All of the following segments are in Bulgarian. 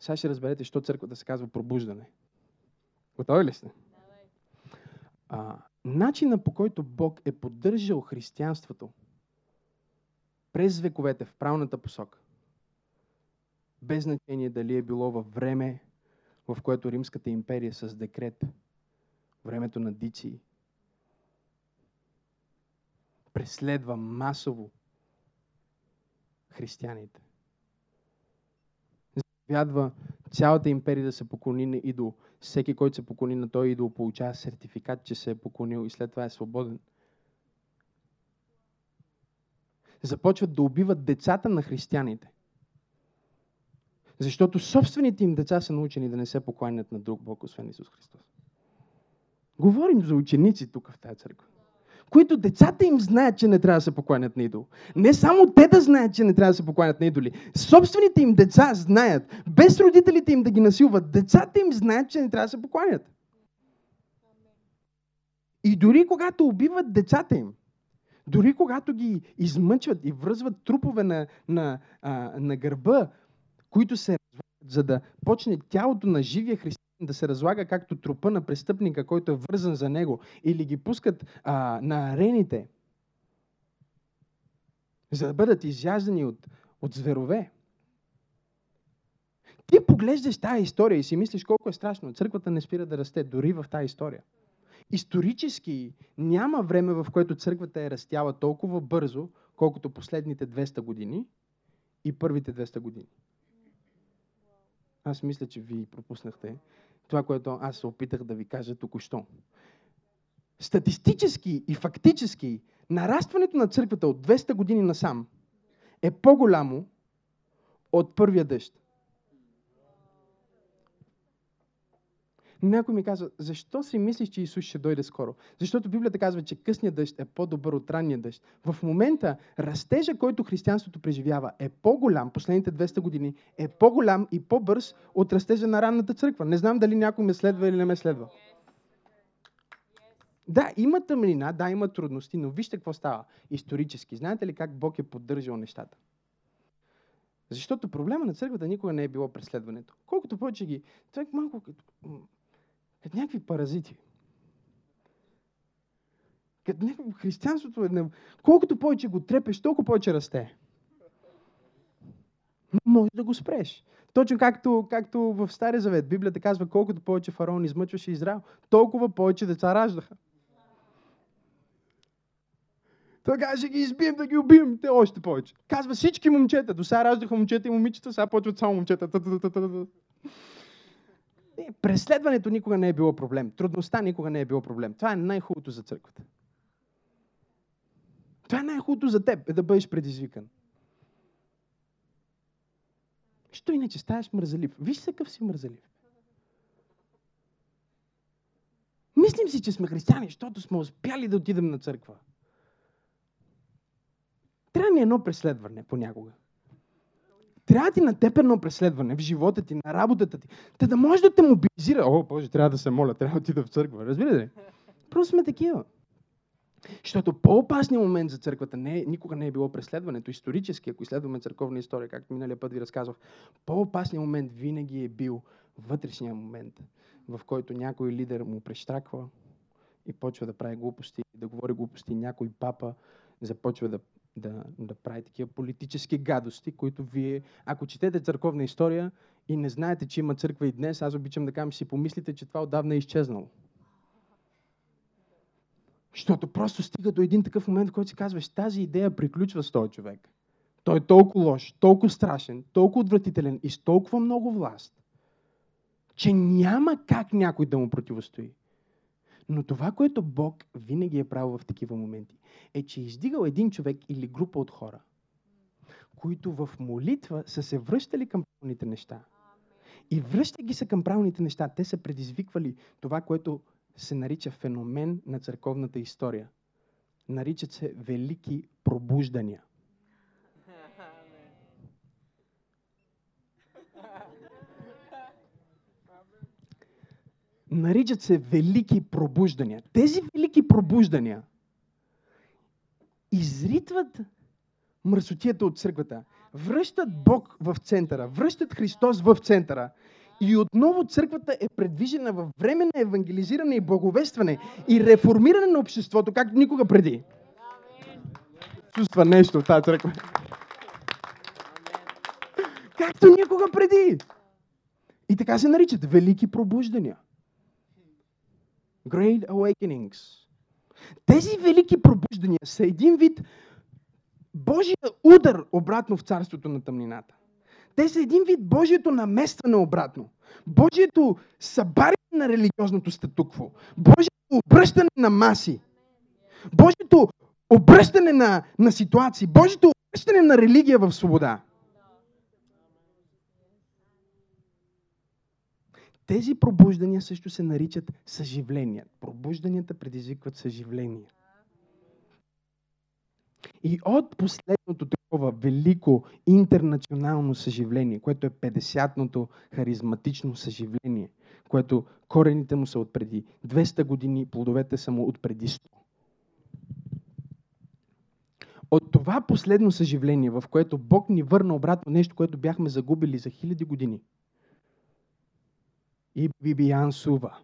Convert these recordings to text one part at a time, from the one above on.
Сега ще разберете, що църквата се казва пробуждане. Готови ли сте? А, начина по който Бог е поддържал християнството през вековете в правната посока, без значение дали е било във време, в което Римската империя с декрет, времето на Дици, преследва масово християните. Заповядва цялата империя да се поклони на идол. Всеки, който се поклони на този идол, получава сертификат, че се е поклонил и след това е свободен. Започват да убиват децата на християните. Защото собствените им деца са научени да не се покланят на друг Бог, освен Исус Христос. Говорим за ученици тук в тази църква които децата им знаят, че не трябва да се покланят на идол. Не само те да знаят, че не трябва да се покланят на идоли. Собствените им деца знаят, без родителите им да ги насилват, децата им знаят, че не трябва да се покланят. И дори когато убиват децата им, дори когато ги измъчват и връзват трупове на, на, а, на гърба, които се за да почне тялото на живия християн да се разлага както трупа на престъпника, който е вързан за него, или ги пускат а, на арените, за да бъдат изяждани от, от зверове. Ти поглеждаш тази история и си мислиш колко е страшно. Църквата не спира да расте дори в тази история. Исторически няма време, в което църквата е растяла толкова бързо, колкото последните 200 години и първите 200 години. Аз мисля, че ви пропуснахте това, което аз се опитах да ви кажа току-що. Статистически и фактически нарастването на църквата от 200 години насам е по-голямо от първия дъжд. Някой ми казва, защо си мислиш, че Исус ще дойде скоро? Защото Библията казва, че късният дъжд е по-добър от ранния дъжд. В момента растежа, който християнството преживява, е по-голям, последните 200 години, е по-голям и по-бърз от растежа на ранната църква. Не знам дали някой ме следва или не ме следва. Да, има тъмнина, да, има трудности, но вижте какво става исторически. Знаете ли как Бог е поддържал нещата? Защото проблема на църквата никога не е било преследването. Колкото повече ги... Е малко като някакви паразити. Като някакво християнството е... Колкото повече го трепеш, толкова повече расте. Може да го спреш. Точно както, както в Стария Завет. Библията казва, колкото повече фараон измъчваше Израел, толкова повече деца раждаха. Така ще ги избием да ги убием. Те още повече. Казва всички момчета. До сега раждаха момчета и момичета, сега почват само момчета. Не, преследването никога не е било проблем. Трудността никога не е било проблем. Това е най-хубавото за църквата. Това е най-хубавото за теб, е да бъдеш предизвикан. Що иначе ставаш мързалив? Виж се какъв си мързалив. Мислим си, че сме християни, защото сме успяли да отидем на църква. Трябва ни едно преследване понякога. Трябва ти на преследване в живота ти, на работата ти, те да може да те мобилизира. О, Боже, трябва да се моля, трябва да отида в църква. Разбирате ли? Просто сме такива. Защото по-опасният момент за църквата не е, никога не е било преследването. Исторически, ако изследваме църковна история, както миналия път ви разказвах, по-опасният момент винаги е бил вътрешния момент, в който някой лидер му прещраква и почва да прави глупости, да говори глупости. Някой папа започва да да, да прави такива политически гадости, които вие, ако четете църковна история и не знаете, че има църква и днес, аз обичам да кажа, си помислите, че това отдавна е изчезнало. Защото просто стига до един такъв момент, в който си казваш, тази идея приключва с този човек. Той е толкова лош, толкова страшен, толкова отвратителен и с толкова много власт, че няма как някой да му противостои. Но това, което Бог винаги е правил в такива моменти, е, че е издигал един човек или група от хора, които в молитва са се връщали към правилните неща. И връщайки се към правилните неща, те са предизвиквали това, което се нарича феномен на църковната история. Наричат се велики пробуждания. Наричат се велики пробуждания. Тези велики пробуждания изритват мръсотията от църквата. връщат Бог в центъра, връщат Христос в центъра. И отново църквата е предвижена в време на евангелизиране и благовестване и реформиране на обществото, както никога преди. Чувства нещо в тази църква. Както никога преди. И така се наричат велики пробуждания. Great Awakenings. Тези велики пробуждания са един вид Божия удар обратно в царството на тъмнината. Те са един вид Божието наместване обратно. Божието събаряне на религиозното статукво. Божието обръщане на маси. Божието обръщане на, на ситуации. Божието обръщане на религия в свобода. Тези пробуждания също се наричат съживления. Пробужданията предизвикват съживления. И от последното такова велико интернационално съживление, което е 50-ното харизматично съживление, което корените му са от преди 200 години, плодовете са му от преди 100. От това последно съживление, в което Бог ни върна обратно нещо, което бяхме загубили за хиляди години – и Бибиян Сува.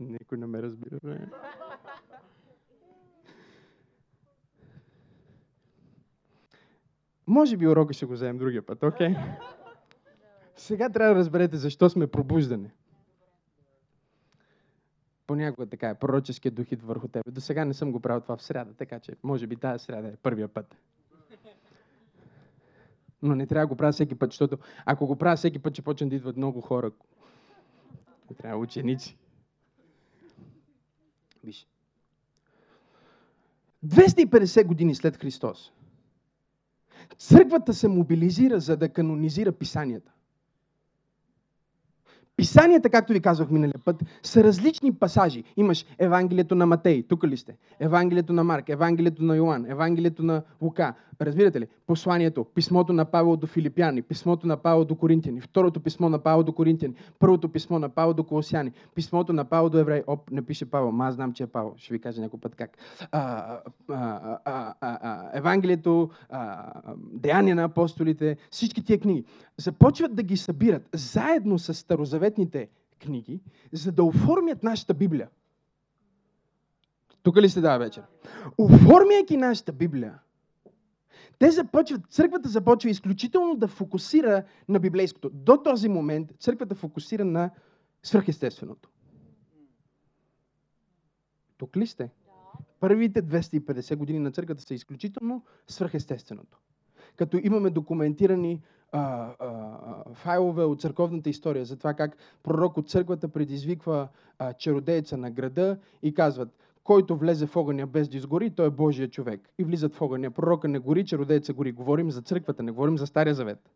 Никой не ме разбира. Не? Може би урока ще го вземем другия път, окей? Okay? Сега трябва да разберете защо сме пробуждани. Понякога така е, пророческият дух идва върху тебе. До сега не съм го правил това в среда, така че може би тази среда е първия път но не трябва да го правя всеки път, защото ако го правя всеки път, ще почнат да идват много хора. Не трябва ученици. Виж. 250 години след Христос, църквата се мобилизира, за да канонизира писанията. Писанията, както ви казах миналия път, са различни пасажи. Имаш Евангелието на Матей, тук ли сте? Евангелието на Марк, Евангелието на Йоан, Евангелието на Лука. Разбирате ли? Посланието, писмото на Павел до Филипяни, писмото на Павел до Коринтияни, второто писмо на Павел до Коринтияни, първото писмо на Павел до Колосяни, писмото на Павел до Евреи. Оп, не пише Павел, ма аз знам, че е Павел. Ще ви кажа някой път как. А, а, а, а, Евангелието, Деяния на апостолите, всички тия книги започват да ги събират заедно с старозаветните книги, за да оформят нашата Библия. Тук ли сте да вечер? Оформяйки нашата Библия, те започват, църквата започва изключително да фокусира на библейското. До този момент църквата фокусира на свръхестественото. Тук ли сте? Първите 250 години на църквата са изключително свръхестественото. Като имаме документирани а, а, файлове от църковната история за това как пророк от църквата предизвиква а, чародееца на града и казват, който влезе в огъня без да изгори, той е Божия човек. И влизат в огъня. Пророка не гори, чародееца гори. Говорим за църквата, не говорим за Стария завет.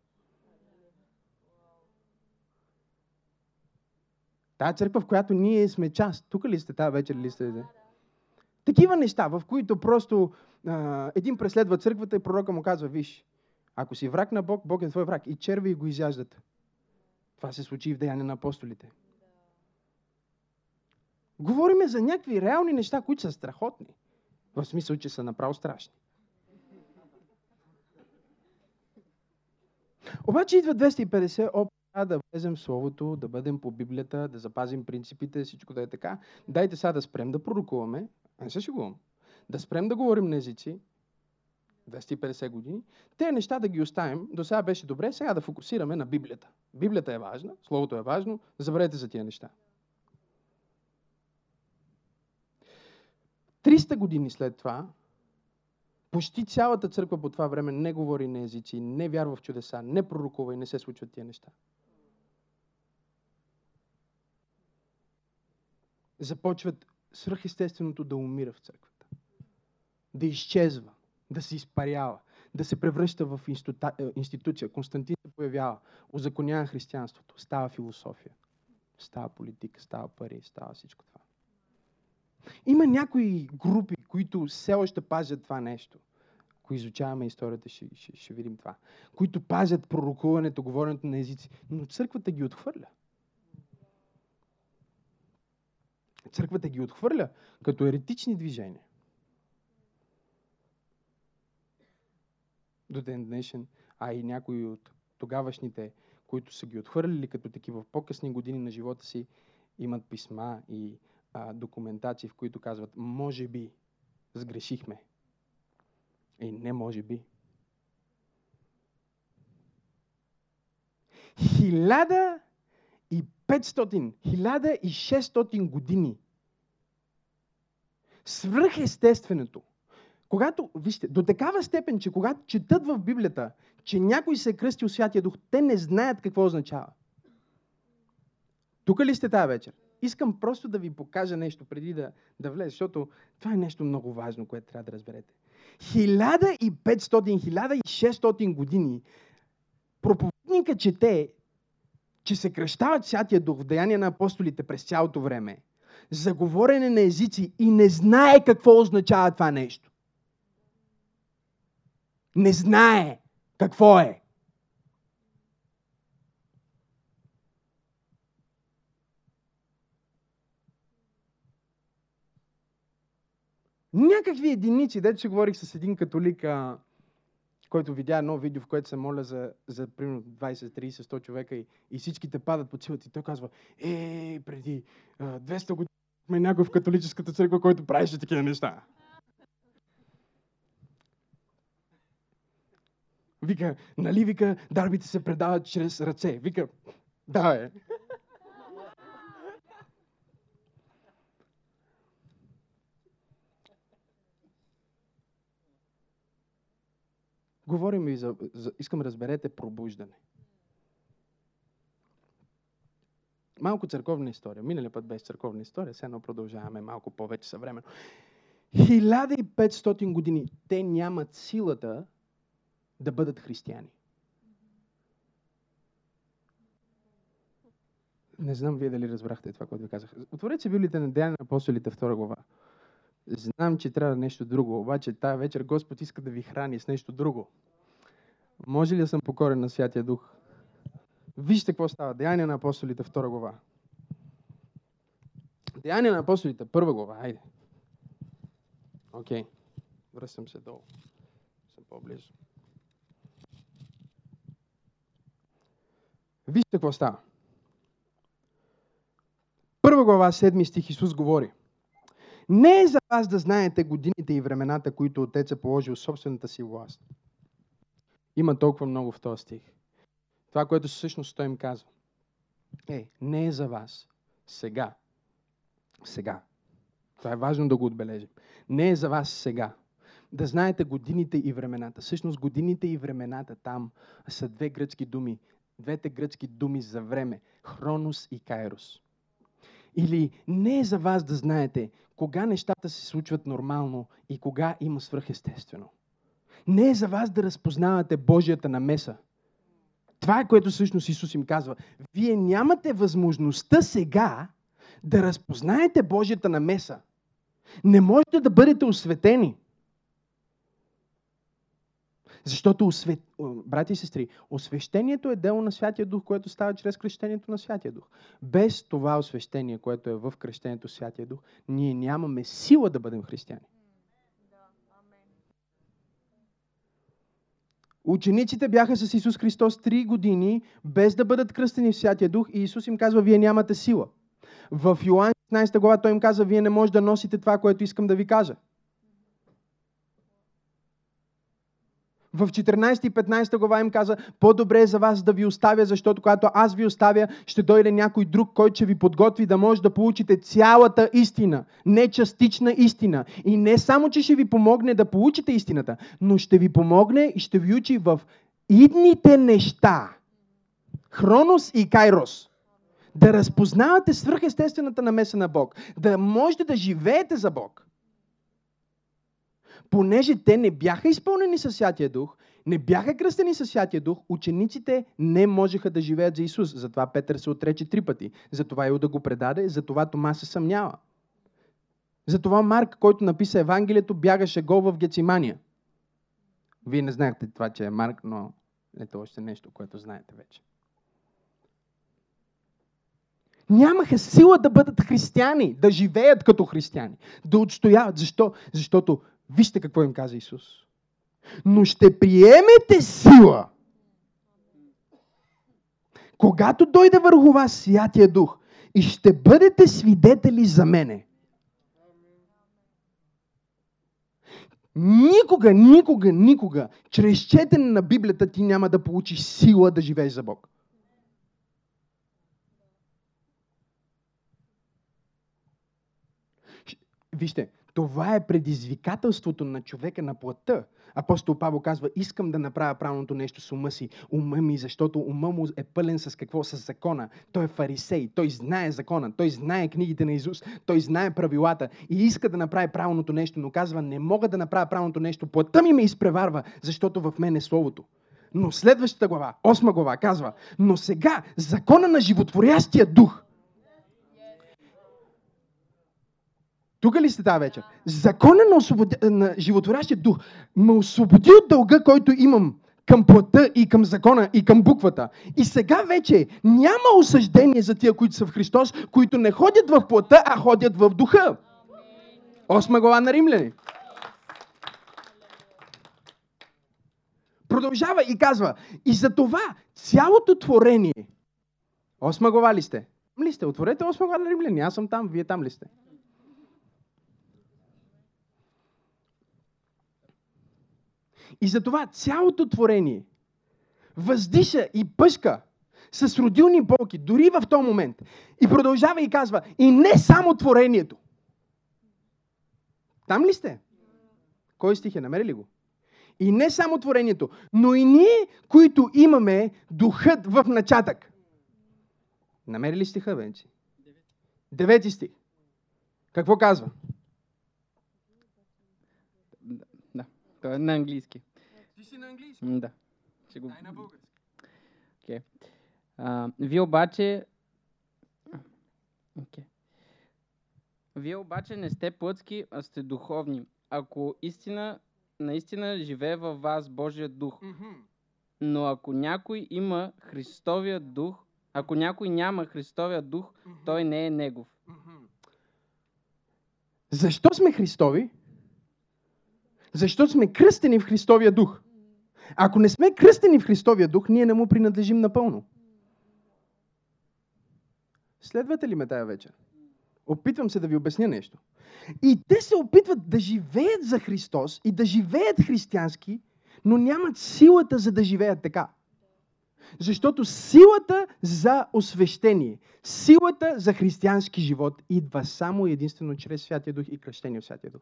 Тая църква, в която ние сме част. Тук ли сте тази вечер ли сте? Такива неща, в които просто а, един преследва църквата и пророка му казва, виж, ако си враг на Бог, Бог е твой враг. И черви го изяждат. Това се случи и в Деяния на апостолите. Говориме за някакви реални неща, които са страхотни. В смисъл, че са направо страшни. Обаче идва 250 опита да влезем в Словото, да бъдем по Библията, да запазим принципите, всичко да е така. Дайте сега да спрем да пророкуваме. Не се шегувам. Да спрем да говорим на езици, 250 години, те неща да ги оставим. До сега беше добре, сега да фокусираме на Библията. Библията е важна, Словото е важно, забравете за тия неща. 300 години след това, почти цялата църква по това време не говори на езици, не вярва в чудеса, не пророкува и не се случват тия неща. Започват свръхестественото да умира в църквата. Да изчезва да се изпарява, да се превръща в е, институция. Константин се появява, озаконява християнството, става философия, става политика, става пари, става всичко това. Има някои групи, които все още пазят това нещо. Ако изучаваме историята, ще, ще, ще видим това. Които пазят пророкуването, говоренето на езици, но църквата ги отхвърля. Църквата ги отхвърля като еретични движения. до ден днешен, а и някои от тогавашните, които са ги отхвърлили като такива в по-късни години на живота си, имат писма и а, документации, в които казват, може би сгрешихме. И не може би. Хиляда и 500, 1600 години. Свръхестественото. Когато, вижте, до такава степен, че когато четат в Библията, че някой се е кръстил Святия Дух, те не знаят какво означава. Тук ли сте тази вечер? Искам просто да ви покажа нещо преди да, да влезе, защото това е нещо много важно, което трябва да разберете. 1500-1600 години проповедника чете, че се кръщават Святия Дух в Деяния на апостолите през цялото време, за говорене на езици и не знае какво означава това нещо. Не знае какво е. Някакви единици, дето си говорих с един католик, който видя едно видео, в което се моля за, за примерно 20, 30, 100 човека и, и всичките падат по силата. И той казва, е, преди а, 200 години сме някой в католическата църква, който правеше такива неща. Вика, нали, вика, дарбите се предават чрез ръце. Вика, да, е. Говорим и за, за... Искам да разберете пробуждане. Малко църковна история. Миналия път без църковна история, сега продължаваме малко повече съвременно. 1500 години те нямат силата да бъдат християни. Не знам вие дали разбрахте това, което ви казах. Отворете Библията на Деяния на апостолите, втора глава. Знам, че трябва нещо друго, обаче тази вечер Господ иска да ви храни с нещо друго. Може ли да съм покорен на Святия Дух? Вижте какво става. Деяния на апостолите, втора глава. Деяния на апостолите, първа глава. Айде. Окей. Okay. Връщам се долу. Съм по-близо. Вижте какво става. Първа глава, седми стих Исус говори. Не е за вас да знаете годините и времената, които Отец е положил собствената си власт. Има толкова много в този стих. Това, което всъщност той им казва. Е, не е за вас. Сега. Сега. Това е важно да го отбележим. Не е за вас сега. Да знаете годините и времената. Всъщност годините и времената там са две гръцки думи. Двете гръцки думи за време. Хронос и Кайрос. Или не е за вас да знаете кога нещата се случват нормално и кога има свръхестествено. Не е за вас да разпознавате Божията намеса. Това е което всъщност Исус им казва. Вие нямате възможността сега да разпознаете Божията намеса. Не можете да бъдете осветени. Защото, освет... брати и сестри, освещението е дело на Святия Дух, което става чрез кръщението на Святия Дух. Без това освещение, което е в кръщението Святия Дух, ние нямаме сила да бъдем християни. Учениците бяха с Исус Христос три години, без да бъдат кръстени в Святия Дух и Исус им казва, вие нямате сила. В Йоан 16 глава той им казва, вие не можете да носите това, което искам да ви кажа. В 14 и 15 глава им каза, по-добре е за вас да ви оставя, защото когато аз ви оставя, ще дойде някой друг, който ще ви подготви да може да получите цялата истина, не частична истина. И не само, че ще ви помогне да получите истината, но ще ви помогне и ще ви учи в идните неща. Хронос и Кайрос. Да разпознавате свръхестествената намеса на Бог. Да можете да живеете за Бог понеже те не бяха изпълнени със Святия Дух, не бяха кръстени със Святия Дух, учениците не можеха да живеят за Исус. Затова Петър се отрече три пъти. Затова Иуда го предаде, затова Тома се съмнява. Затова Марк, който написа Евангелието, бягаше гол в Гецимания. Вие не знаете това, че е Марк, но ето още нещо, което знаете вече. Нямаха сила да бъдат християни, да живеят като християни, да отстояват. Защо? Защото Вижте какво им каза Исус. Но ще приемете сила, когато дойде върху вас Святия Дух и ще бъдете свидетели за мене. Никога, никога, никога, чрез четене на Библията ти няма да получиш сила да живееш за Бог. Вижте, това е предизвикателството на човека на плътта. Апостол Павло казва, искам да направя правилното нещо с ума си. Ума ми, защото ума му е пълен с какво? С закона. Той е фарисей, той знае закона, той знае книгите на Исус, той знае правилата и иска да направи правилното нещо, но казва, не мога да направя правилното нещо. Плътта ми ме изпреварва, защото в мен е Словото. Но следващата глава, осма глава, казва, но сега закона на животворящия дух – Тук ли сте тази вечер? Закона на, освободи... на животворящия дух ме освободи от дълга, който имам към плътта и към закона и към буквата. И сега вече няма осъждение за тия, които са в Христос, които не ходят в плътта, а ходят в духа. Осма глава на Римляни. Продължава и казва, и за това цялото творение. Осма глава ли сте? Ли сте? Отворете осма глава на Римляни. Аз съм там, вие там ли сте? И затова цялото творение въздиша и пъшка с родилни болки, дори в този момент. И продължава и казва, и не само творението. Там ли сте? Кой стих е? Намери ли го? И не само творението, но и ние, които имаме духът в начатък. Намери ли стиха, вече? Девети стих. Какво казва? Това е на английски. Ти си на английски? М, Да. Ще го... Дай на български. Okay. А, вие обаче... Okay. Вие обаче не сте плътски, а сте духовни. Ако истина, наистина живее във вас Божия дух, но ако някой има Христовия дух, ако някой няма Христовия дух, той не е негов. Защо сме Христови? Защото сме кръстени в Христовия дух. Ако не сме кръстени в Христовия дух, ние не му принадлежим напълно. Следвате ли ме тая вечер? Опитвам се да ви обясня нещо. И те се опитват да живеят за Христос и да живеят християнски, но нямат силата за да живеят така. Защото силата за освещение, силата за християнски живот идва само единствено чрез Святия Дух и кръщение в Святия Дух.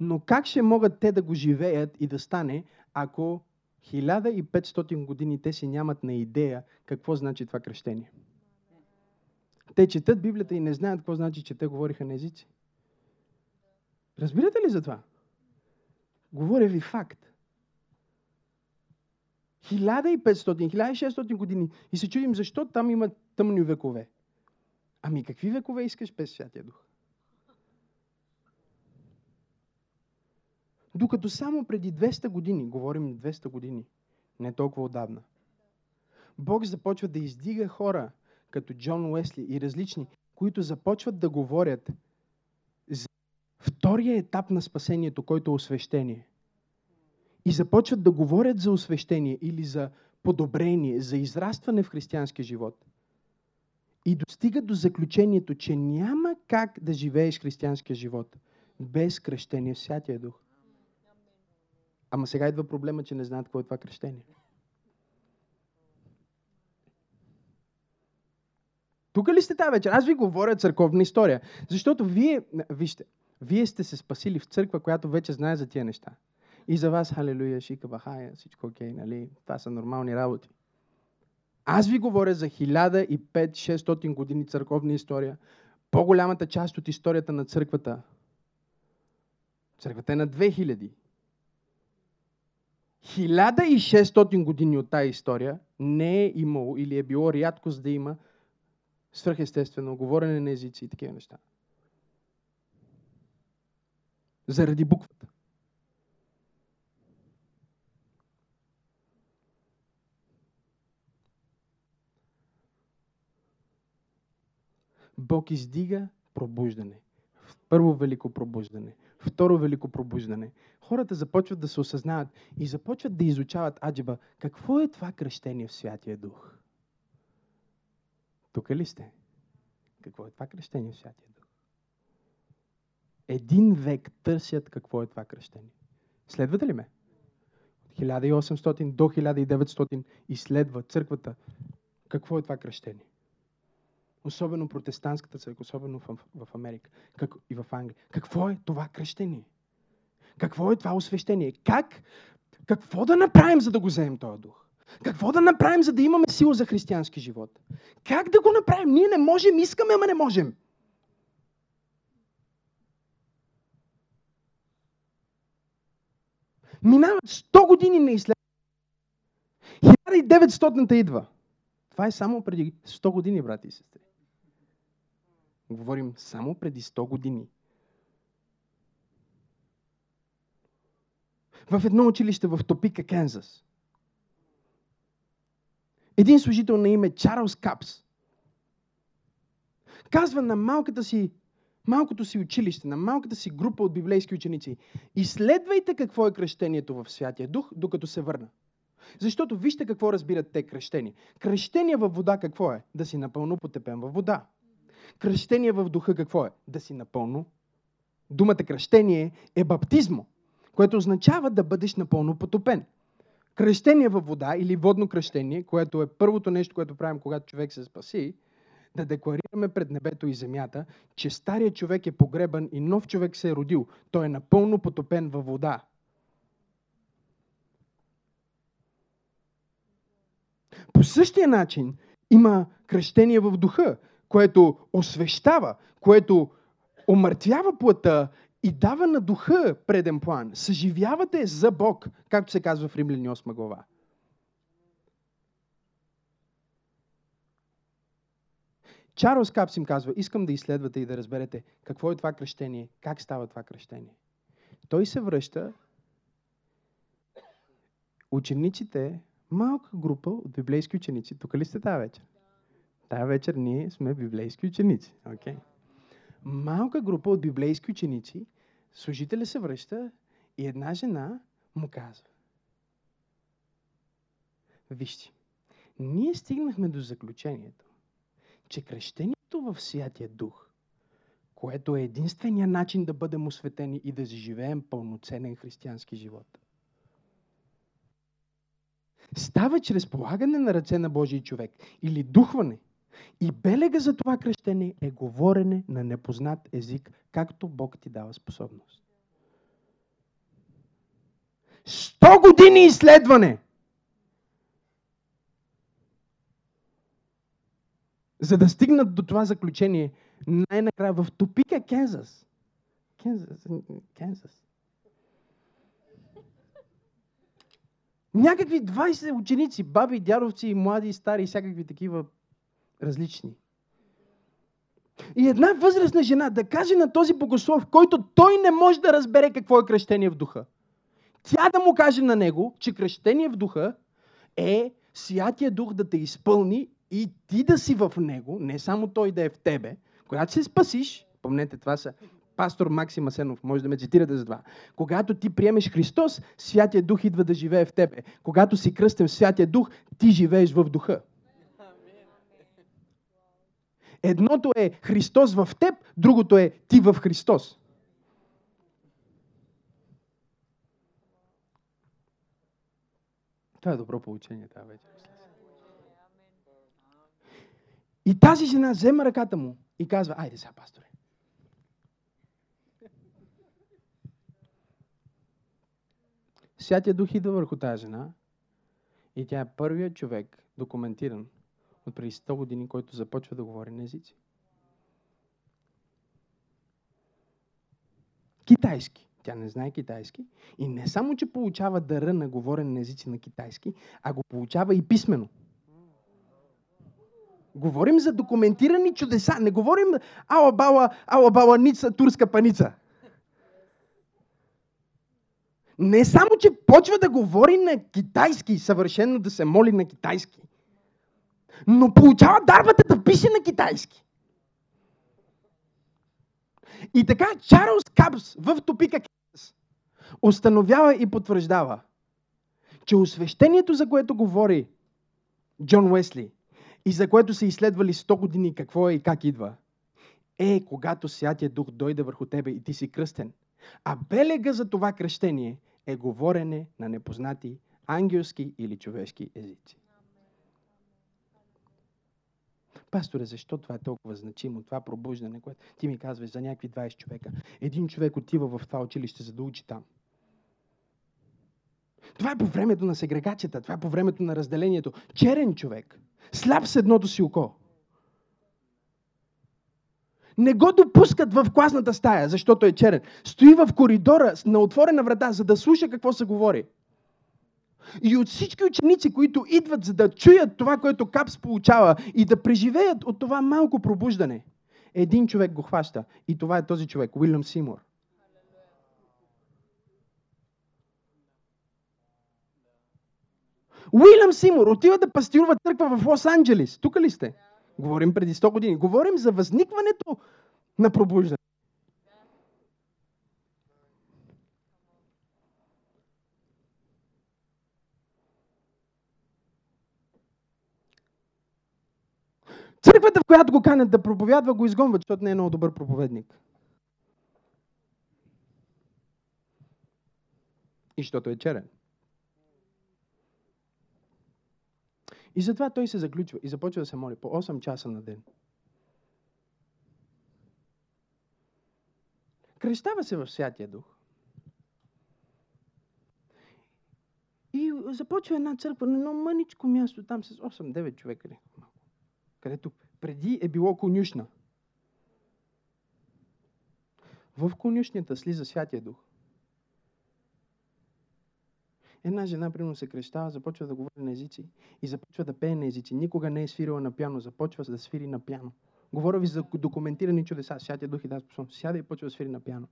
Но как ще могат те да го живеят и да стане, ако 1500 години те си нямат на идея какво значи това кръщение? Те четат Библията и не знаят какво значи, че те говориха на езици. Разбирате ли за това? Говоря ви факт. 1500-1600 години и се чудим защо там има тъмни векове. Ами какви векове искаш без Святия Дух? Докато само преди 200 години, говорим 200 години, не толкова отдавна, Бог започва да издига хора, като Джон Уесли и различни, които започват да говорят за втория етап на спасението, който е освещение. И започват да говорят за освещение или за подобрение, за израстване в християнския живот. И достигат до заключението, че няма как да живееш християнския живот без кръщение в Святия Дух. Ама сега идва проблема, че не знаят какво е това кръщение. Тук ли сте тази вечер? Аз ви говоря църковна история. Защото вие, вижте, вие сте се спасили в църква, която вече знае за тия неща. И за вас, халелуя, шика, бахая, всичко окей, нали? Това са нормални работи. Аз ви говоря за 1500-600 години църковна история. По-голямата част от историята на църквата. Църквата е на 2000. 1600 години от тази история не е имало или е било рядкост да има свръхестествено говорене на езици и такива неща. Заради буквата. Бог издига пробуждане. Първо велико пробуждане. Второ велико пробуждане. Хората започват да се осъзнават и започват да изучават аджиба. Какво е това кръщение в Святия Дух? Тук ли сте? Какво е това кръщение в Святия Дух? Един век търсят какво е това кръщение. Следвате ли ме? От 1800 до 1900 изследва църквата какво е това кръщение. Особено протестантската църква, особено в, в Америка как, и в Англия. Какво е това кръщение? Какво е това освещение? Как? Какво да направим, за да го вземем този дух? Какво да направим, за да имаме сила за християнски живот? Как да го направим? Ние не можем, искаме, ама не можем. Минават 100 години на изследване. 1900-та идва. Това е само преди 100 години, брати и сестри. Говорим само преди 100 години. В едно училище в Топика, Кензас. Един служител на име Чарлз Капс казва на малката си, малкото си училище, на малката си група от библейски ученици, изследвайте какво е кръщението в Святия Дух, докато се върна. Защото вижте какво разбират те кръщение. Кръщение във вода какво е? Да си напълно потепен във вода. Кръщение в духа какво е? Да си напълно. Думата кръщение е баптизмо, което означава да бъдеш напълно потопен. Кръщение във вода или водно кръщение, което е първото нещо, което правим, когато човек се спаси, да декларираме пред небето и земята, че стария човек е погребан и нов човек се е родил. Той е напълно потопен във вода. По същия начин има кръщение в духа, което освещава, което омъртвява плътта и дава на духа преден план. Съживявате за Бог, както се казва в Римляни 8 глава. Чарлз Капс им казва, искам да изследвате и да разберете какво е това кръщение, как става това кръщение. Той се връща, учениците, малка група от библейски ученици, тук ли сте тази вечер? Тая вечер ние сме библейски ученици. Okay. Малка група от библейски ученици, служителя се връща и една жена му казва. Вижте, ние стигнахме до заключението, че кръщението в Святия Дух, което е единствения начин да бъдем осветени и да заживеем пълноценен християнски живот, става чрез полагане на ръце на Божий човек или духване – и белега за това кръщение е говорене на непознат език, както Бог ти дава способност. Сто години изследване! За да стигнат до това заключение, най-накрая в тупика Кензас. Кензас. Кензас. Някакви 20 ученици, баби, дядовци, млади, стари, всякакви такива различни. И една възрастна жена да каже на този богослов, който той не може да разбере какво е кръщение в духа. Тя да му каже на него, че кръщение в духа е Святия Дух да те изпълни и ти да си в него, не само той да е в тебе. Когато се спасиш, помнете, това са пастор Максим Асенов, може да ме цитирате за това. Когато ти приемеш Христос, Святия Дух идва да живее в тебе. Когато си кръстен в Святия Дух, ти живееш в духа. Едното е Христос в теб, другото е ти в Христос. Това е добро получение тази вечер. И тази жена взема ръката му и казва, айде сега, пасторе. Святия Дух идва върху тази жена и тя е първият човек, документиран, от преди 100 години, който започва да говори на езици. Китайски. Тя не знае китайски. И не само, че получава дъра на говорене на езици на китайски, а го получава и писменно. Говорим за документирани чудеса. Не говорим ала бала, ала бала ница, турска паница. Не само, че почва да говори на китайски, съвършено да се моли на китайски но получава дарбата да пише на китайски. И така Чарлз Капс в топика Капс установява и потвърждава, че освещението, за което говори Джон Уесли и за което са изследвали 100 години какво е и как идва, е когато Святия Дух дойде върху тебе и ти си кръстен. А белега за това кръщение е говорене на непознати ангелски или човешки езици. Пасторе, защо това е толкова значимо, това пробуждане, което ти ми казваш за някакви 20 човека? Един човек отива в това училище, за да учи там. Това е по времето на сегрегацията, това е по времето на разделението. Черен човек, сляп с едното си око. Не го допускат в класната стая, защото е черен. Стои в коридора на отворена врата, за да слуша какво се говори. И от всички ученици, които идват за да чуят това, което Капс получава и да преживеят от това малко пробуждане, един човек го хваща. И това е този човек, Уилям Симур. Уилям Симур отива да пастирува църква в Лос-Анджелес. Тук ли сте? Говорим преди 100 години. Говорим за възникването на пробуждане. Църквата, в която го канят да проповядва, го изгонват, защото не е много добър проповедник. И защото е черен. И затова той се заключва и започва да се моли по 8 часа на ден. Крещава се в Святия Дух. И започва една църква на едно мъничко място, там с 8-9 човека. Където преди е било конюшна. В конюшнята слиза Святия Дух. Една жена, примерно, се крещава, започва да говори на езици и започва да пее на езици. Никога не е свирила на пяно, започва да свири на пяно. Говоря ви за документирани чудеса. Святия Дух и да способност. Сяда и почва да свири на пяно.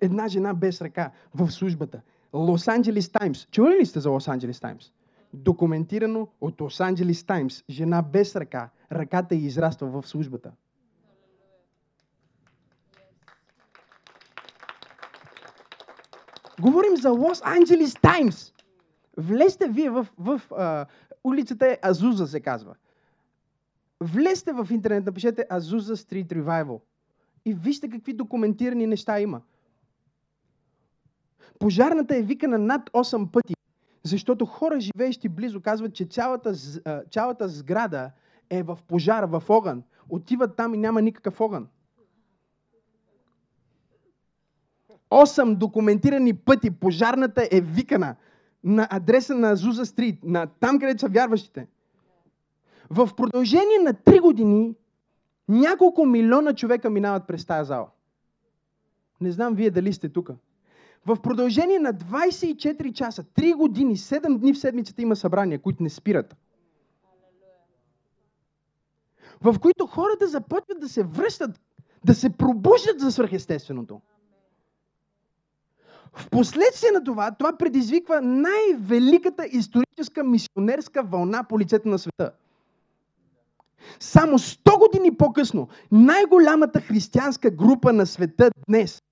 Една жена без ръка в службата. Лос Анджелес Таймс. Чували ли сте за Лос Анджелес Таймс? Документирано от Лос Анджелес Таймс. Жена без ръка. Ръката й израства в службата. Говорим за Лос Анджелес Таймс. Влезте вие в, в а, улицата е Азуза, се казва. Влезте в интернет, напишете Азуза Street Revival. И вижте какви документирани неща има. Пожарната е викана над 8 пъти, защото хора, живеещи близо, казват, че цялата, цялата сграда е в пожар, в огън. Отиват там и няма никакъв огън. 8 документирани пъти пожарната е викана на адреса на Зуза Стрит, на там, където са вярващите. В продължение на 3 години няколко милиона човека минават през тази зала. Не знам вие дали сте тук. В продължение на 24 часа, 3 години, 7 дни в седмицата има събрания, които не спират. В които хората започват да се връщат, да се пробуждат за свръхестественото. В последствие на това, това предизвиква най-великата историческа мисионерска вълна по лицето на света. Само 100 години по-късно, най-голямата християнска група на света днес,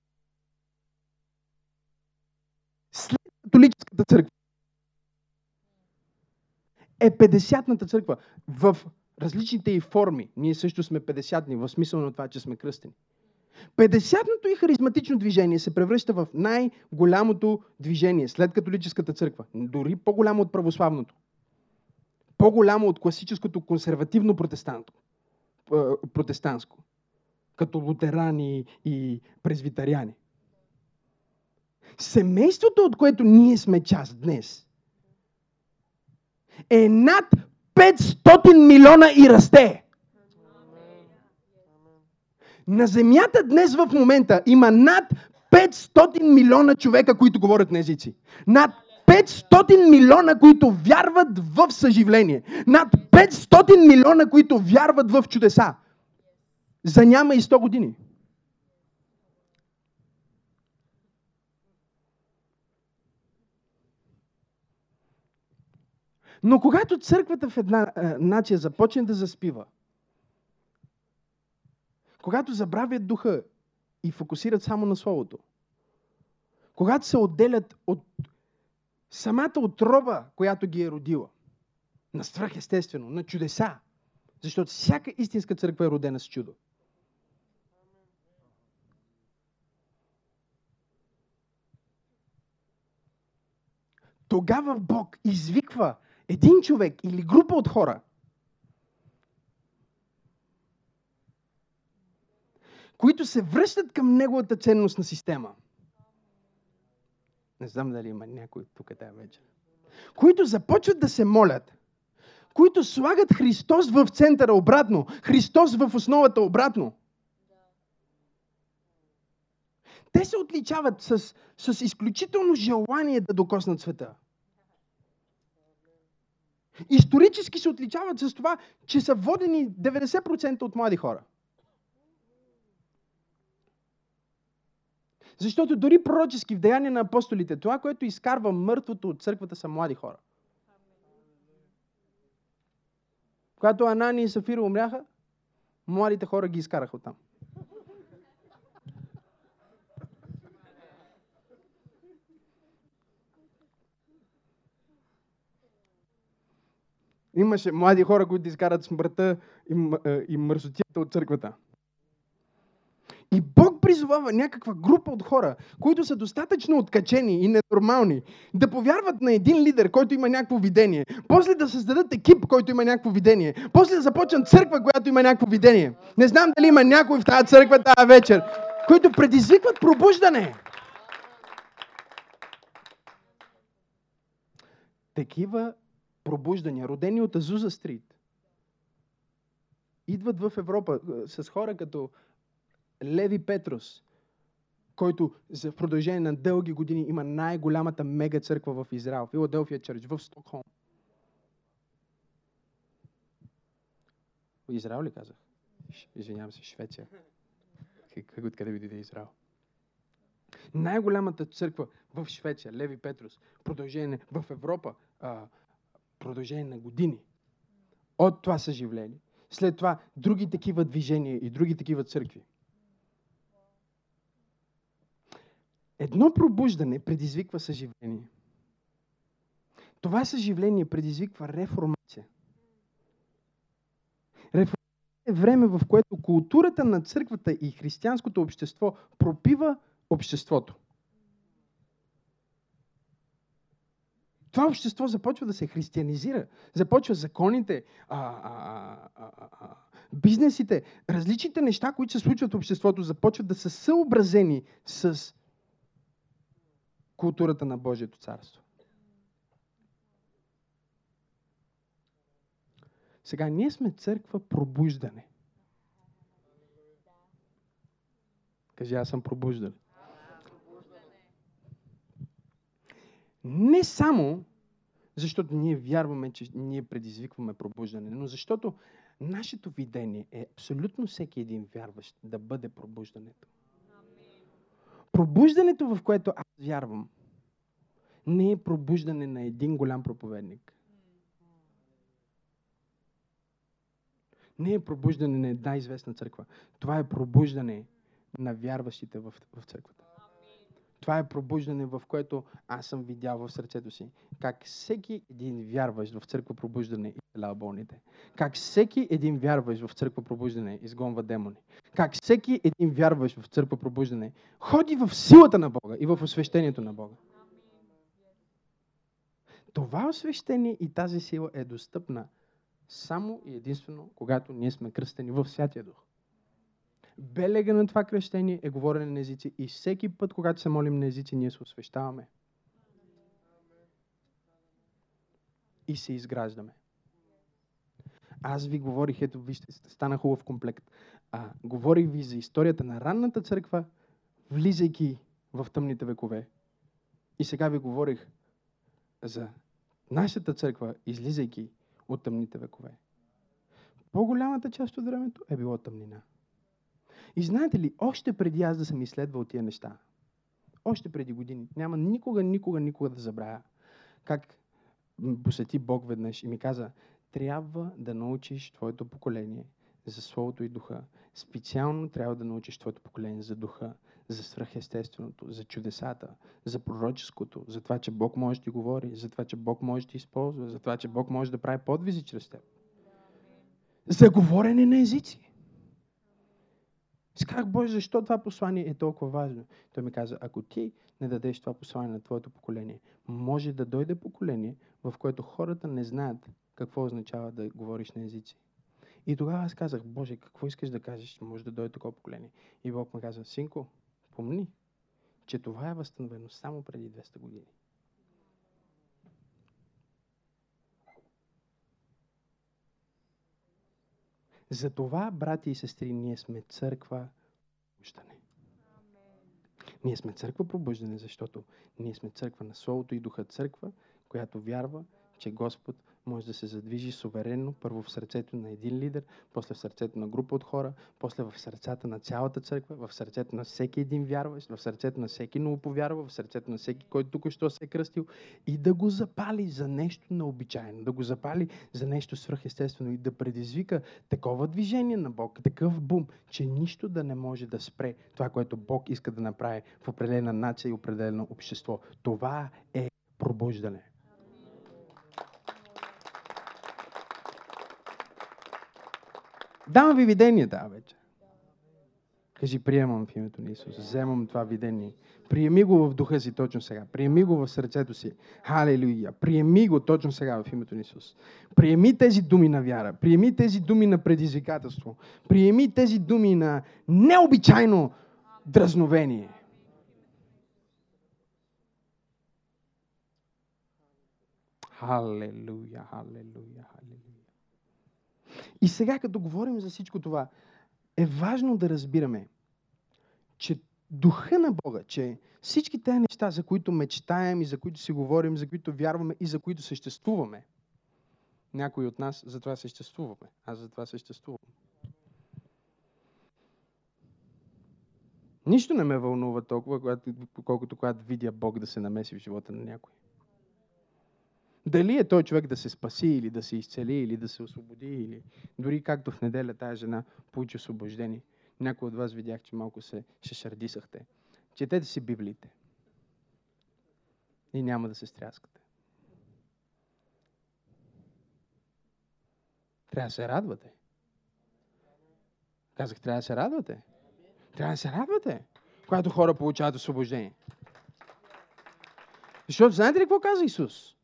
след католическата църква, е 50-ната църква в различните й форми. Ние също сме 50-ни, в смисъл на това, че сме кръстени. 50-ното и харизматично движение се превръща в най-голямото движение след католическата църква. Дори по-голямо от православното. По-голямо от класическото консервативно протестантско. Като лутерани и презвитариани. Семейството, от което ние сме част днес, е над 500 милиона и расте. На Земята днес в момента има над 500 милиона човека, които говорят на езици. Над 500 милиона, които вярват в съживление. Над 500 милиона, които вярват в чудеса. За няма и 100 години. Но когато църквата в една а, нация започне да заспива, когато забравят духа и фокусират само на Словото, когато се отделят от самата отроба, която ги е родила, на свръхестествено, на чудеса, защото всяка истинска църква е родена с чудо. Тогава Бог извиква един човек или група от хора, които се връщат към неговата ценностна система. Не знам дали има някой тук тази вечер. Които започват да се молят, които слагат Христос в центъра обратно, Христос в основата обратно. Те се отличават с, с изключително желание да докоснат света. Исторически се отличават с това, че са водени 90% от млади хора. Защото дори пророчески в Деяния на апостолите, това, което изкарва мъртвото от църквата, са млади хора. Когато Анани и Сафира умряха, младите хора ги изкараха оттам. Имаше млади хора, които изкарат смъртта и, и мърсотията от църквата. И Бог призовава някаква група от хора, които са достатъчно откачени и ненормални, да повярват на един лидер, който има някакво видение. После да създадат екип, който има някакво видение. После да започнат църква, която има някакво видение. Не знам дали има някой в тази църква тази вечер, които предизвикват пробуждане. Такива пробуждания, родени от Азуза Стрит, идват в Европа с хора като Леви Петрос, който за продължение на дълги години има най-голямата мега църква в Израел, Филаделфия Чърч, в Стокхолм. В Израел ли казах? Извинявам се, Швеция. Как, откъде ви дойде Израел? Най-голямата църква в Швеция, Леви Петрос, продължение в Европа, а, продължение на години. От това съживление. След това други такива движения и други такива църкви. Едно пробуждане предизвиква съживление. Това съживление предизвиква реформация. Реформация е време, в което културата на църквата и християнското общество пропива обществото. Това общество започва да се християнизира. Започва законите, а, а, а, а, бизнесите, различните неща, които се случват в обществото, започват да са съобразени с културата на Божието царство. Сега, ние сме църква пробуждане. Кажи, аз съм пробуждане. Не само защото ние вярваме, че ние предизвикваме пробуждане, но защото нашето видение е абсолютно всеки един вярващ да бъде пробуждането. Пробуждането, в което аз вярвам, не е пробуждане на един голям проповедник. Не е пробуждане на една известна църква. Това е пробуждане на вярващите в, в църквата. Това е пробуждане, в което аз съм видял в сърцето си как всеки един вярващ в църква пробуждане изцелява болните. Как всеки един вярващ в църква пробуждане изгонва демони. Как всеки един вярващ в църква пробуждане ходи в силата на Бога и в освещението на Бога. Това освещение и тази сила е достъпна само и единствено, когато ние сме кръстени в Святия Дух. Белега на това кръщение е говорене на езици и всеки път, когато се молим на езици, ние се освещаваме. И се изграждаме. Аз ви говорих, ето вижте, стана хубав комплект. А, говорих ви за историята на ранната църква, влизайки в тъмните векове. И сега ви говорих за нашата църква, излизайки от тъмните векове. По-голямата част от времето е било тъмнина. И знаете ли, още преди аз да съм изследвал тия неща, още преди години, няма никога, никога, никога да забравя как посети Бог веднъж и ми каза, трябва да научиш твоето поколение за Словото и Духа. Специално трябва да научиш твоето поколение за Духа, за свръхестественото, за чудесата, за пророческото, за това, че Бог може да ти говори, за това, че Бог може да ти използва, за това, че Бог може да прави подвизи чрез теб. За говорене на езици. Сказах, Боже, защо това послание е толкова важно? Той ми каза, ако ти не дадеш това послание на твоето поколение, може да дойде поколение, в което хората не знаят какво означава да говориш на езици. И тогава аз казах, Боже, какво искаш да кажеш? Може да дойде такова поколение. И Бог ме каза, синко, помни, че това е възстановено само преди 200 години. Затова, брати и сестри, ние сме църква пробуждане. Ние сме църква пробуждане, защото ние сме църква на Словото и Духа църква, която вярва, че Господ може да се задвижи суверенно, първо в сърцето на един лидер, после в сърцето на група от хора, после в сърцата на цялата църква, в сърцето на всеки един вярващ, в сърцето на всеки новоповярва, в сърцето на всеки, който тук що се е кръстил и да го запали за нещо необичайно, да го запали за нещо свръхестествено и да предизвика такова движение на Бог, такъв бум, че нищо да не може да спре това, което Бог иска да направи в определена нация и определено общество. Това е пробуждане. Давам ви видение тази вечер. Кажи, приемам в името на Исус. Вземам това видение. Приеми го в духа си точно сега. Приеми го в сърцето си. Халелуя. Приеми го точно сега в името на Исус. Приеми тези думи на вяра. Приеми тези думи на предизвикателство. Приеми тези думи на необичайно дразновение. Халелуя, халелуя, халелуя. И сега, като говорим за всичко това, е важно да разбираме, че духа на Бога, че всички тези неща, за които мечтаем и за които си говорим, за които вярваме и за които съществуваме, някои от нас за това съществуваме. Аз за това съществувам. Нищо не ме вълнува толкова, колкото когато видя Бог да се намеси в живота на някой. Дали е той човек да се спаси, или да се изцели, или да се освободи, или дори както в неделя тази жена получи освобождение. Някой от вас видях, че малко се шешардисахте. Четете си Библиите. И няма да се стряскате. Трябва да се радвате. Казах, трябва да се радвате. Трябва да се радвате, когато хора получават освобождение. Защото знаете ли какво каза Исус?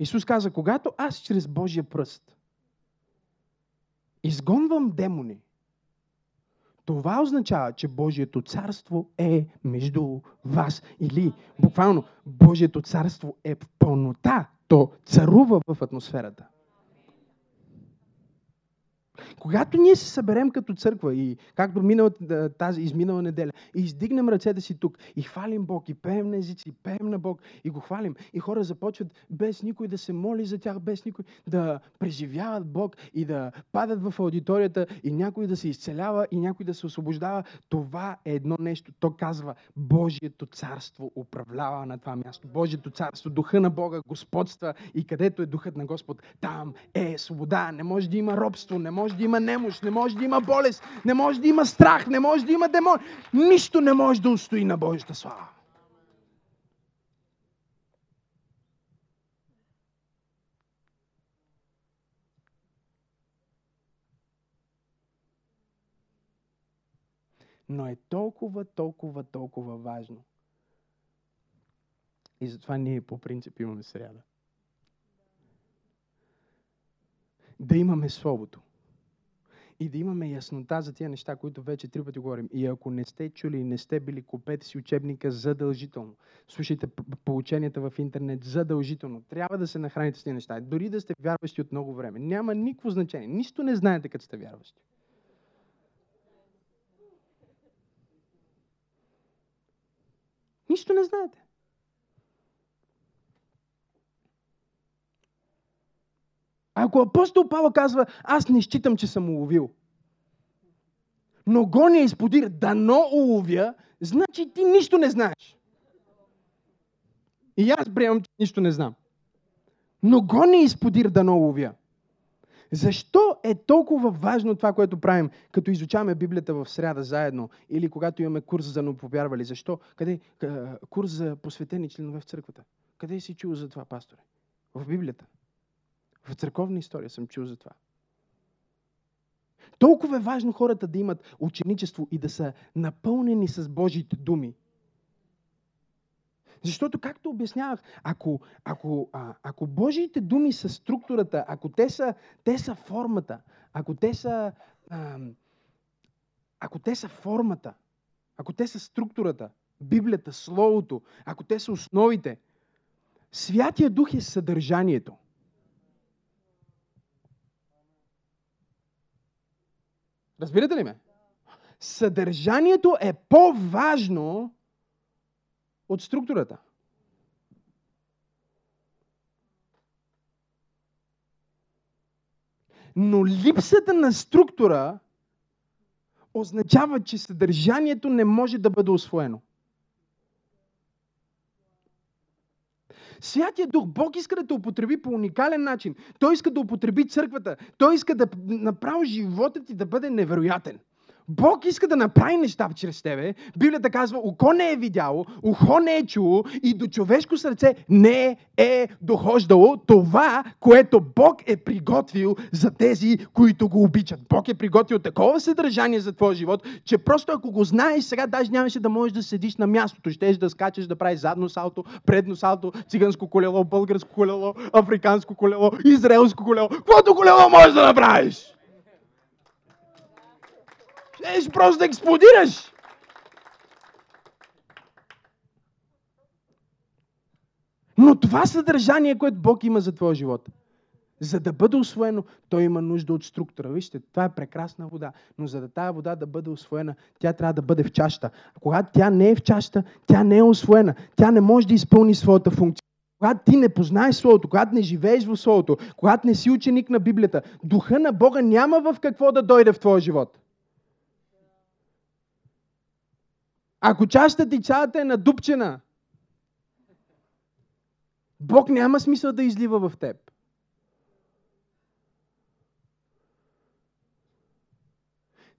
Исус каза, когато аз чрез Божия пръст изгонвам демони, това означава, че Божието царство е между вас. Или, буквално, Божието царство е в пълнота. То царува в атмосферата. Когато ние се съберем като църква и както минал, тази изминала неделя и издигнем ръцете си тук и хвалим Бог и пеем на езици, и пеем на Бог и го хвалим и хора започват без никой да се моли за тях, без никой да преживяват Бог и да падат в аудиторията и някой да се изцелява и някой да се освобождава, това е едно нещо. То казва Божието царство управлява на това място. Божието царство, духа на Бога господства и където е духът на Господ, там е свобода. Не може да има робство, не може да има има немощ, не може да има болест, не може да има страх, не може да има демон. Нищо не може да устои на Божията слава. но е толкова, толкова, толкова важно. И затова ние по принцип имаме сряда. Да имаме Словото и да имаме яснота за тия неща, които вече три пъти говорим. И ако не сте чули и не сте били, купете си учебника задължително. Слушайте полученията в интернет задължително. Трябва да се нахраните с тези неща. Дори да сте вярващи от много време. Няма никакво значение. Нищо не знаете, като сте вярващи. Нищо не знаете. Ако апостол Павел казва, аз не считам, че съм уловил, но гоня и сподира, дано уловя, значи ти нищо не знаеш. И аз приемам, че нищо не знам. но гони изподир да не ловя. Защо е толкова важно това, което правим, като изучаваме Библията в сряда заедно или когато имаме курс за новоповярвали? Защо? Къде? Курс за посветени членове в църквата. Къде си чул за това, пасторе? В Библията. В църковна история съм чул за това. Толкова е важно хората да имат ученичество и да са напълнени с Божите думи. Защото, както обяснявах, ако, ако, а, ако Божиите думи са структурата, ако те са, те са формата, ако те са, а, ако те са формата, ако те са структурата, Библията, Словото, ако те са основите, Святия Дух е съдържанието. Разбирате ли ме? Съдържанието е по-важно от структурата. Но липсата на структура означава, че съдържанието не може да бъде освоено. Святия Дух, Бог иска да те употреби по уникален начин. Той иска да употреби църквата. Той иска да направи живота ти да бъде невероятен. Бог иска да направи неща чрез тебе. Библията казва, око не е видяло, ухо не е чуло и до човешко сърце не е дохождало това, което Бог е приготвил за тези, които го обичат. Бог е приготвил такова съдържание за твоя живот, че просто ако го знаеш, сега даже нямаше да можеш да седиш на мястото. Щеш да скачаш, да правиш задно салто, предно салто, циганско колело, българско колело, африканско колело, израелско колело. Каквото колело можеш да направиш? Еш просто да експлодираш. Но това съдържание, което Бог има за твоя живот, за да бъде освоено, той има нужда от структура. Вижте, това е прекрасна вода, но за да тази вода да бъде освоена, тя трябва да бъде в чашата. А когато тя не е в чашата, тя не е освоена. Тя не може да изпълни своята функция. Когато ти не познаеш Словото, когато не живееш в Словото, когато не си ученик на Библията, духа на Бога няма в какво да дойде в твоя живот. Ако чашата ти цялата е надупчена, Бог няма смисъл да излива в теб.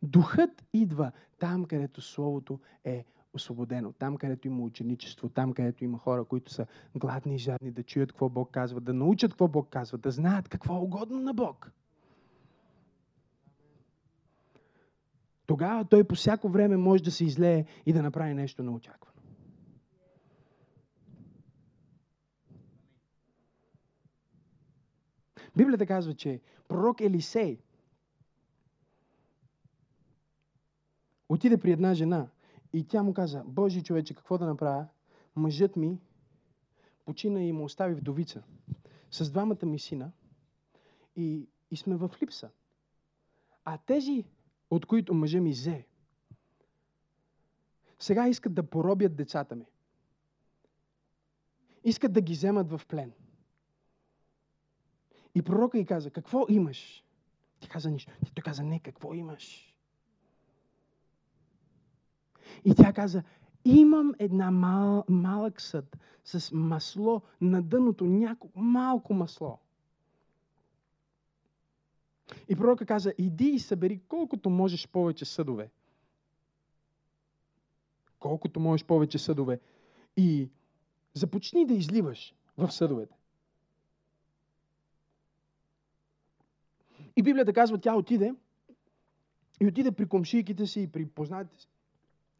Духът идва там, където Словото е освободено, там, където има ученичество, там, където има хора, които са гладни и жадни да чуят какво Бог казва, да научат какво Бог казва, да знаят какво е угодно на Бог. Тогава той по всяко време може да се излее и да направи нещо неочаквано. Библията казва, че пророк Елисей отиде при една жена и тя му каза, Божи човече, какво да направя? Мъжът ми почина и му остави вдовица с двамата ми сина и, и сме в липса. А тези от които мъже ми взе. Сега искат да поробят децата ми. Искат да ги вземат в плен. И пророка й каза, какво имаш? Ти каза нищо. Той каза, не, какво имаш? И тя каза, имам една мал, малък съд с масло на дъното, няколко малко масло. И пророка каза, иди и събери колкото можеш повече съдове. Колкото можеш повече съдове. И започни да изливаш в съдовете. И Библията казва, тя отиде и отиде при комшийките си и при познатите си.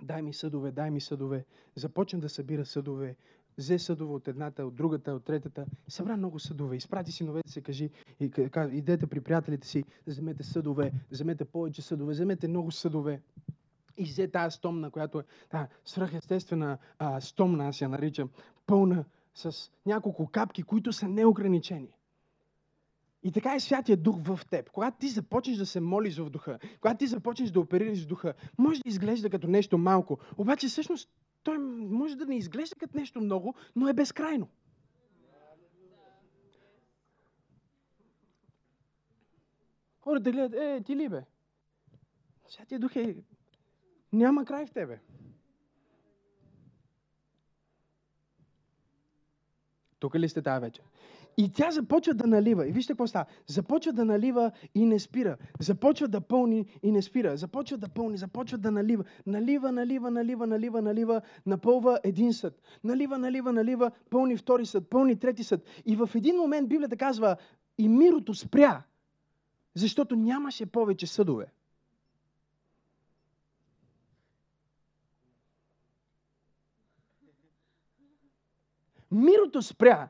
Дай ми съдове, дай ми съдове. Започна да събира съдове взе съдове от едната, от другата, от третата, събра много съдове, изпрати синовете си, кажи, и, идете при приятелите си, да вземете съдове, вземете повече съдове, вземете много съдове. И взе тази стомна, която е та, свръхестествена а, стомна, аз я наричам, пълна с няколко капки, които са неограничени. И така е Святия Дух в теб. Когато ти започнеш да се молиш в духа, когато ти започнеш да оперираш в духа, може да изглежда като нещо малко, обаче всъщност той може да не изглежда като нещо много, но е безкрайно. Хората гледат, е, ти ли бе? Святия Дух е... Няма край в тебе. Тук ли сте тази вечер? И тя започва да налива. И вижте какво става. Започва да налива и не спира. Започва да пълни и не спира. Започва да пълни, започва да налива. Налива, налива, налива, налива, налива. Напълва един съд. Налива, налива, налива. Пълни втори съд. Пълни трети съд. И в един момент Библията казва, и мирото спря. Защото нямаше повече съдове. Мирото спря.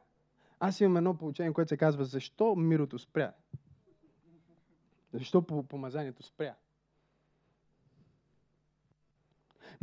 Аз имам едно получение, което се казва Защо мирото спря? Защо помазанието спря?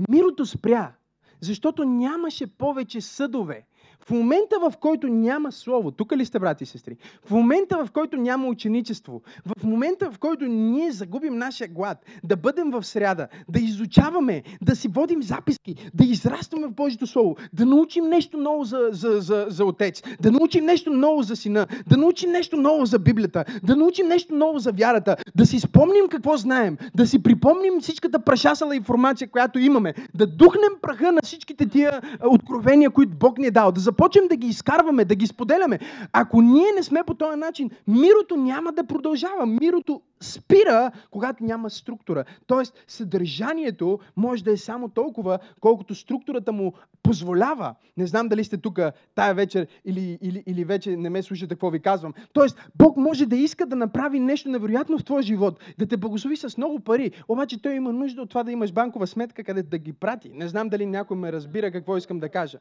Мирото спря, защото нямаше повече съдове. В момента, в който няма слово, тук ли сте, брати и сестри? В момента, в който няма ученичество, в момента, в който ние загубим нашия глад, да бъдем в сряда, да изучаваме, да си водим записки, да израстваме в Божието Слово, да научим нещо ново за, за, за, за Отец, да научим нещо ново за Сина, да научим нещо ново за Библията, да научим нещо ново за вярата, да си спомним какво знаем, да си припомним всичката прашасала информация, която имаме, да духнем праха на всичките тия откровения, които Бог ни е дал, да започнем да ги изкарваме, да ги споделяме, ако ние не сме по този начин, мирото няма да продължава. Мирото спира, когато няма структура. Тоест, съдържанието може да е само толкова, колкото структурата му позволява. Не знам дали сте тук тая вечер или, или, или вече не ме слушате какво ви казвам. Тоест, Бог може да иска да направи нещо невероятно в твоя живот, да те благослови с много пари, обаче Той има нужда от това да имаш банкова сметка, къде да ги прати. Не знам дали някой ме разбира какво искам да кажа.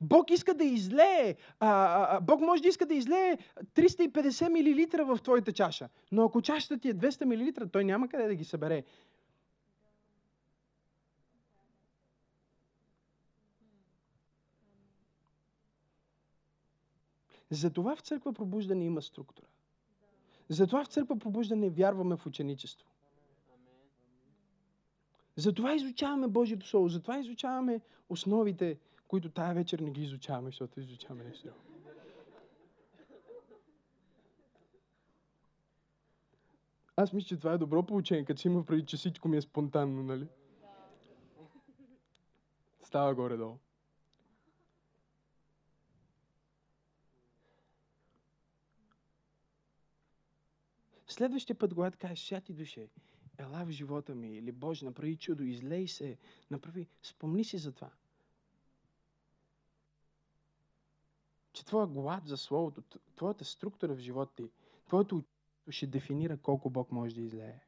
Бог иска да излее, а, а, Бог може да иска да излее 350 мл в твоята чаша. Но ако чашата ти е 200 мл, той няма къде да ги събере. Затова в църква пробуждане има структура. Затова в църква пробуждане вярваме в ученичество. Затова изучаваме Божието Слово, затова изучаваме основите които тая вечер не ги изучаваме, защото изучаваме нещо. Аз мисля, че това е добро получение, като си има преди, че всичко ми е спонтанно, нали? Става горе-долу. Следващия път, когато кажеш, святи душе, ела в живота ми, или Боже, направи чудо, излей се, направи, спомни си за това. Че твоя глад за Словото, твоята структура в живота ти, твоето ще дефинира колко Бог може да излее.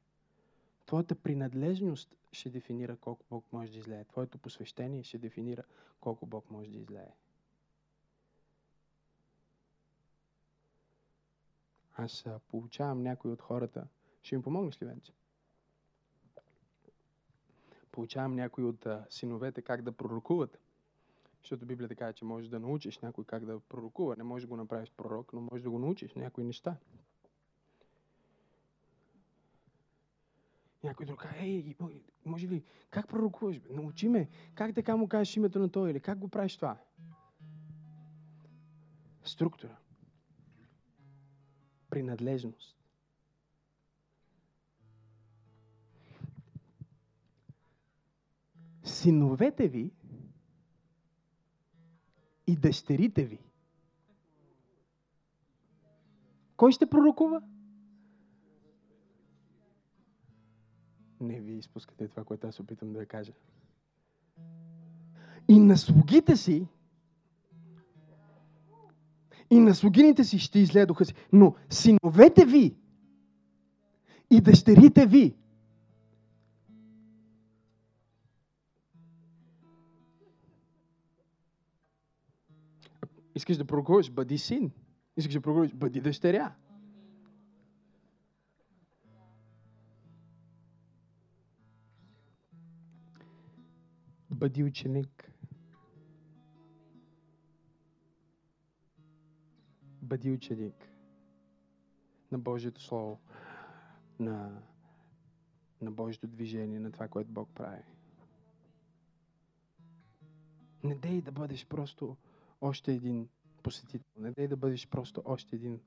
Твоята принадлежност ще дефинира колко Бог може да излее. Твоето посвещение ще дефинира колко Бог може да излее. Аз получавам някой от хората. Ще им помогнеш ли, Венце? Получавам някой от а, синовете как да пророкуват. Защото Библията казва, че можеш да научиш някой как да пророкува. Не можеш да го направиш пророк, но можеш да го научиш някои неща. Някой друг казва, ей, може ли, как пророкуваш? Бе? Научи ме. Как така му кажеш името на той или как го правиш това? Структура. Принадлежност. Синовете ви и дъщерите ви. Кой ще пророкува? Не ви изпускате това, което аз опитам да кажа. И на слугите си, и на слугините си ще излея духа си. Но синовете ви и дъщерите ви Искаш да пророкуваш, бъди син. Искаш да пророкуваш, бъди дъщеря. Бъди ученик. Бъди ученик на Божието Слово, на, на Божието движение, на това, което Бог прави. Не дей да бъдеш просто още един посетител. Не дай да бъдеш просто още един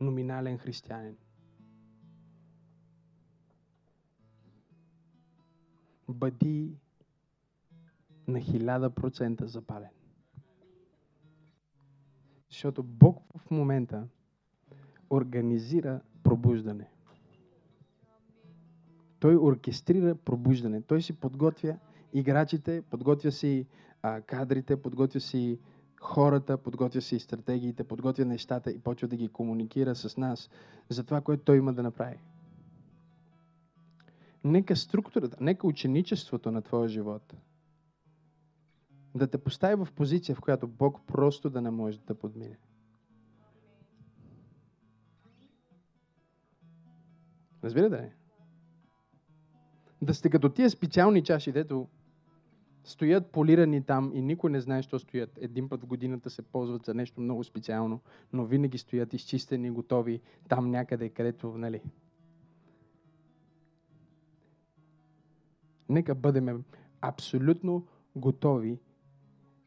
номинален християнин. Бъди на хиляда процента запален. Защото Бог в момента организира пробуждане. Той оркестрира пробуждане. Той си подготвя играчите, подготвя си а, кадрите, подготвя си хората, подготвя си стратегиите, подготвя нещата и почва да ги комуникира с нас за това, което той има да направи. Нека структурата, нека ученичеството на твоя живот да те постави в позиция, в която Бог просто да не може да подмине. Разбирате ли? Да сте като тия специални чаши, дето стоят полирани там и никой не знае, що стоят. Един път в годината се ползват за нещо много специално, но винаги стоят изчистени, готови там някъде, където, нали. Нека бъдем абсолютно готови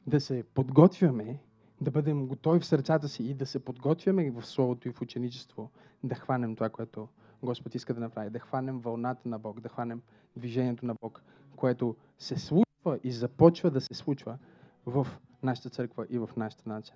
да се подготвяме, да бъдем готови в сърцата си и да се подготвяме в Словото и в ученичество, да хванем това, което Господ иска да направи, да хванем вълната на Бог, да хванем движението на Бог, което се случва и започва да се случва в нашата църква и в нашата нация.